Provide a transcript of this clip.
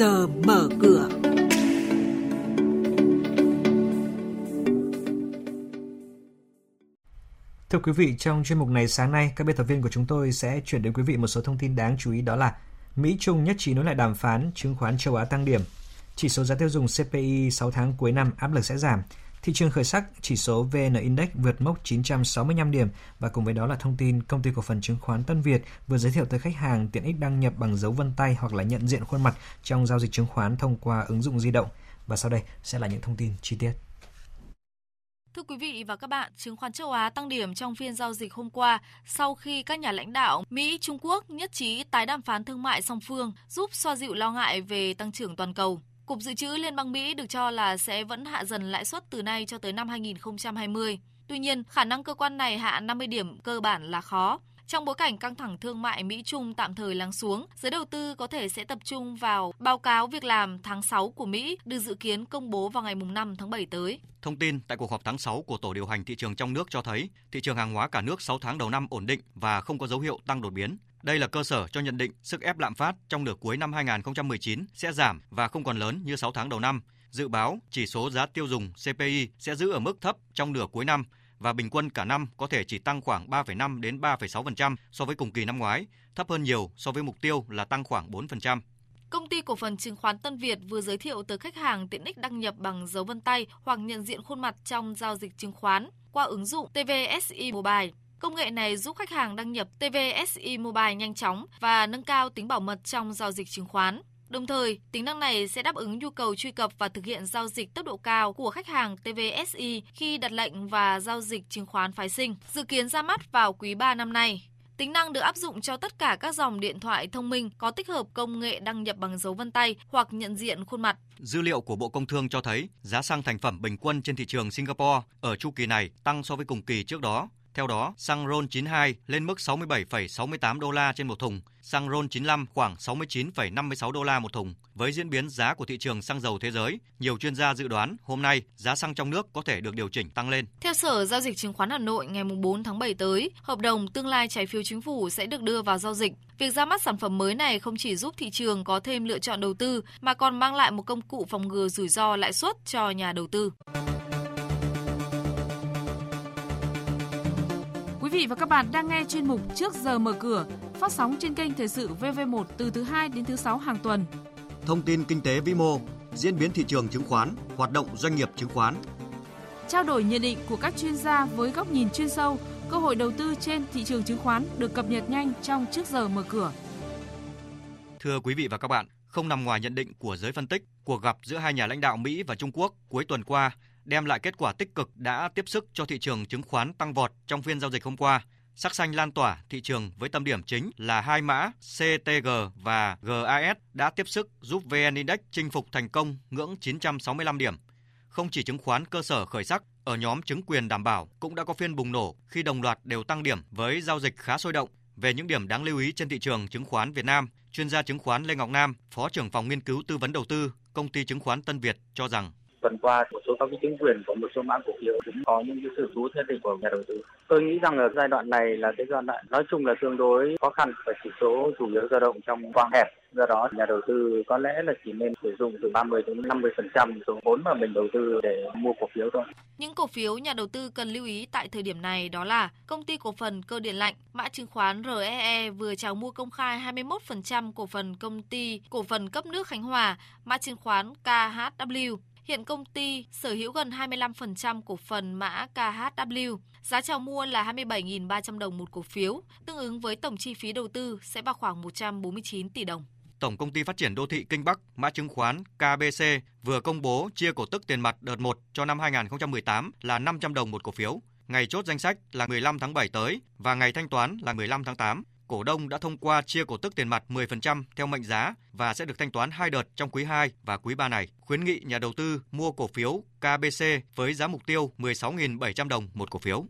giờ mở cửa. Thưa quý vị, trong chuyên mục này sáng nay, các biên tập viên của chúng tôi sẽ chuyển đến quý vị một số thông tin đáng chú ý đó là Mỹ Trung nhất trí nối lại đàm phán chứng khoán châu Á tăng điểm, chỉ số giá tiêu dùng CPI 6 tháng cuối năm áp lực sẽ giảm, Thị trường khởi sắc, chỉ số VN Index vượt mốc 965 điểm và cùng với đó là thông tin công ty cổ phần chứng khoán Tân Việt vừa giới thiệu tới khách hàng tiện ích đăng nhập bằng dấu vân tay hoặc là nhận diện khuôn mặt trong giao dịch chứng khoán thông qua ứng dụng di động. Và sau đây sẽ là những thông tin chi tiết. Thưa quý vị và các bạn, chứng khoán châu Á tăng điểm trong phiên giao dịch hôm qua sau khi các nhà lãnh đạo Mỹ, Trung Quốc nhất trí tái đàm phán thương mại song phương giúp xoa dịu lo ngại về tăng trưởng toàn cầu. Cục Dự trữ Liên bang Mỹ được cho là sẽ vẫn hạ dần lãi suất từ nay cho tới năm 2020. Tuy nhiên, khả năng cơ quan này hạ 50 điểm cơ bản là khó. Trong bối cảnh căng thẳng thương mại Mỹ-Trung tạm thời lắng xuống, giới đầu tư có thể sẽ tập trung vào báo cáo việc làm tháng 6 của Mỹ được dự kiến công bố vào ngày 5 tháng 7 tới. Thông tin tại cuộc họp tháng 6 của Tổ điều hành thị trường trong nước cho thấy thị trường hàng hóa cả nước 6 tháng đầu năm ổn định và không có dấu hiệu tăng đột biến. Đây là cơ sở cho nhận định sức ép lạm phát trong nửa cuối năm 2019 sẽ giảm và không còn lớn như 6 tháng đầu năm. Dự báo chỉ số giá tiêu dùng CPI sẽ giữ ở mức thấp trong nửa cuối năm và bình quân cả năm có thể chỉ tăng khoảng 3,5 đến 3,6% so với cùng kỳ năm ngoái, thấp hơn nhiều so với mục tiêu là tăng khoảng 4%. Công ty cổ phần chứng khoán Tân Việt vừa giới thiệu tới khách hàng tiện ích đăng nhập bằng dấu vân tay hoặc nhận diện khuôn mặt trong giao dịch chứng khoán qua ứng dụng TVSI Mobile. Công nghệ này giúp khách hàng đăng nhập TVSI Mobile nhanh chóng và nâng cao tính bảo mật trong giao dịch chứng khoán. Đồng thời, tính năng này sẽ đáp ứng nhu cầu truy cập và thực hiện giao dịch tốc độ cao của khách hàng TVSI khi đặt lệnh và giao dịch chứng khoán phái sinh, dự kiến ra mắt vào quý 3 năm nay. Tính năng được áp dụng cho tất cả các dòng điện thoại thông minh có tích hợp công nghệ đăng nhập bằng dấu vân tay hoặc nhận diện khuôn mặt. Dữ liệu của Bộ Công Thương cho thấy giá xăng thành phẩm bình quân trên thị trường Singapore ở chu kỳ này tăng so với cùng kỳ trước đó theo đó, xăng RON 92 lên mức 67,68 đô la trên một thùng, xăng RON 95 khoảng 69,56 đô la một thùng. Với diễn biến giá của thị trường xăng dầu thế giới, nhiều chuyên gia dự đoán hôm nay giá xăng trong nước có thể được điều chỉnh tăng lên. Theo Sở Giao dịch Chứng khoán Hà Nội ngày 4 tháng 7 tới, hợp đồng tương lai trái phiếu chính phủ sẽ được đưa vào giao dịch. Việc ra mắt sản phẩm mới này không chỉ giúp thị trường có thêm lựa chọn đầu tư mà còn mang lại một công cụ phòng ngừa rủi ro lãi suất cho nhà đầu tư. Vị và các bạn đang nghe chuyên mục Trước giờ mở cửa, phát sóng trên kênh Thời sự VV1 từ thứ 2 đến thứ 6 hàng tuần. Thông tin kinh tế vĩ mô, diễn biến thị trường chứng khoán, hoạt động doanh nghiệp chứng khoán. Trao đổi nhận định của các chuyên gia với góc nhìn chuyên sâu, cơ hội đầu tư trên thị trường chứng khoán được cập nhật nhanh trong Trước giờ mở cửa. Thưa quý vị và các bạn, không nằm ngoài nhận định của giới phân tích, cuộc gặp giữa hai nhà lãnh đạo Mỹ và Trung Quốc cuối tuần qua đem lại kết quả tích cực đã tiếp sức cho thị trường chứng khoán tăng vọt trong phiên giao dịch hôm qua. Sắc xanh lan tỏa thị trường với tâm điểm chính là hai mã CTG và GAS đã tiếp sức giúp VN Index chinh phục thành công ngưỡng 965 điểm. Không chỉ chứng khoán cơ sở khởi sắc, ở nhóm chứng quyền đảm bảo cũng đã có phiên bùng nổ khi đồng loạt đều tăng điểm với giao dịch khá sôi động. Về những điểm đáng lưu ý trên thị trường chứng khoán Việt Nam, chuyên gia chứng khoán Lê Ngọc Nam, Phó trưởng phòng nghiên cứu tư vấn đầu tư, công ty chứng khoán Tân Việt cho rằng tuần qua một số các cái chứng quyền của một số mã cổ phiếu cũng có những cái sự thu hút nhất định của nhà đầu tư. Tôi nghĩ rằng là giai đoạn này là cái giai đoạn nói chung là tương đối khó khăn và chỉ số chủ yếu dao động trong quang hẹp. Do đó nhà đầu tư có lẽ là chỉ nên sử dụng từ 30 đến 50 phần trăm số vốn mà mình đầu tư để mua cổ phiếu thôi. Những cổ phiếu nhà đầu tư cần lưu ý tại thời điểm này đó là công ty cổ phần cơ điện lạnh, mã chứng khoán REE vừa chào mua công khai 21% cổ phần công ty cổ phần cấp nước Khánh Hòa, mã chứng khoán KHW Hiện công ty sở hữu gần 25% cổ phần mã KHW. Giá chào mua là 27.300 đồng một cổ phiếu, tương ứng với tổng chi phí đầu tư sẽ vào khoảng 149 tỷ đồng. Tổng công ty phát triển đô thị Kinh Bắc, mã chứng khoán KBC vừa công bố chia cổ tức tiền mặt đợt 1 cho năm 2018 là 500 đồng một cổ phiếu. Ngày chốt danh sách là 15 tháng 7 tới và ngày thanh toán là 15 tháng 8 cổ đông đã thông qua chia cổ tức tiền mặt 10% theo mệnh giá và sẽ được thanh toán hai đợt trong quý 2 và quý 3 này. Khuyến nghị nhà đầu tư mua cổ phiếu KBC với giá mục tiêu 16.700 đồng một cổ phiếu.